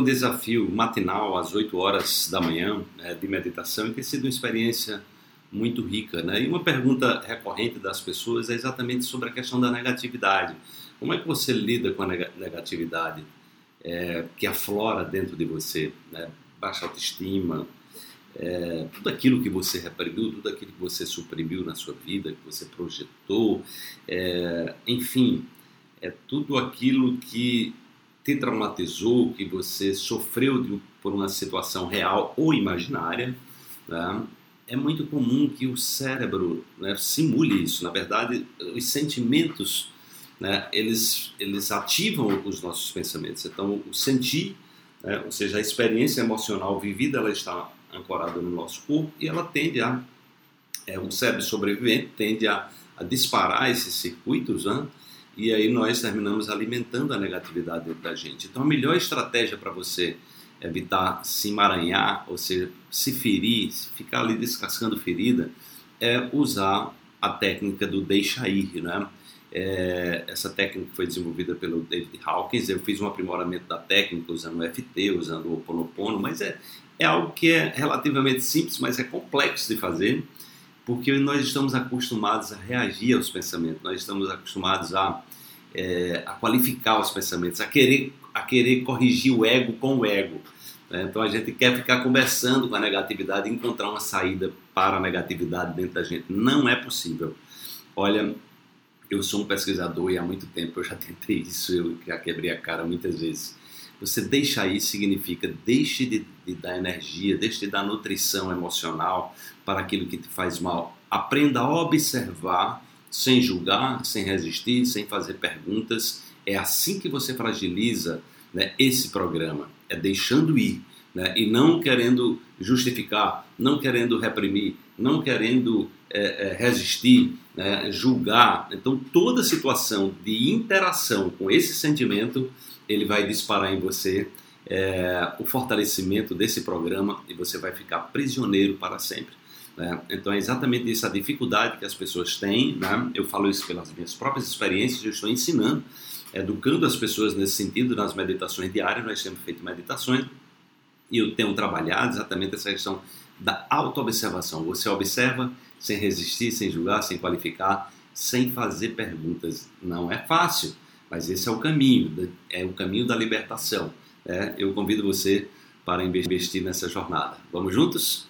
um desafio matinal às 8 horas da manhã né, de meditação e tem sido uma experiência muito rica. Né? E uma pergunta recorrente das pessoas é exatamente sobre a questão da negatividade. Como é que você lida com a negatividade é, que aflora dentro de você? Né? Baixa autoestima, é, tudo aquilo que você reprimiu, tudo aquilo que você suprimiu na sua vida, que você projetou, é, enfim, é tudo aquilo que te traumatizou, que você sofreu de, por uma situação real ou imaginária, né? é muito comum que o cérebro né, simule isso. Na verdade, os sentimentos né, eles, eles ativam os nossos pensamentos. Então, o sentir, né, ou seja, a experiência emocional vivida, ela está ancorada no nosso corpo e ela tende a, é, o cérebro sobrevivente tende a, a disparar esses circuitos, né, e aí nós terminamos alimentando a negatividade dentro da gente. Então, a melhor estratégia para você evitar se emaranhar, ou seja, se ferir, ficar ali descascando ferida, é usar a técnica do deixa ir, né? É, essa técnica foi desenvolvida pelo David Hawkins. Eu fiz um aprimoramento da técnica usando o FT, usando o Oponopono, mas é, é algo que é relativamente simples, mas é complexo de fazer, porque nós estamos acostumados a reagir aos pensamentos, nós estamos acostumados a, é, a qualificar os pensamentos, a querer, a querer corrigir o ego com o ego. Né? Então a gente quer ficar conversando com a negatividade e encontrar uma saída para a negatividade dentro da gente. Não é possível. Olha, eu sou um pesquisador e há muito tempo eu já tentei isso, eu já quebrei a cara muitas vezes. Você deixa aí significa deixe de, de, dar energia, deixe de dar nutrição emocional para aquilo que te faz mal. Aprenda a observar sem julgar, sem resistir, sem fazer perguntas. É assim que você fragiliza né, esse programa. É deixando ir né, e não querendo justificar, não querendo reprimir, não querendo é, é, resistir, né, julgar. Então, toda situação de interação com esse sentimento, ele vai disparar em você é, o fortalecimento desse programa e você vai ficar prisioneiro para sempre. Né? Então, é exatamente essa dificuldade que as pessoas têm. Né? Eu falo isso pelas minhas próprias experiências, eu estou ensinando, educando as pessoas nesse sentido nas meditações diárias. Nós temos feito meditações e eu tenho trabalhado exatamente essa questão da autoobservação. Você observa sem resistir, sem julgar, sem qualificar, sem fazer perguntas. Não é fácil, mas esse é o caminho, é o caminho da libertação. Né? Eu convido você para investir nessa jornada. Vamos juntos?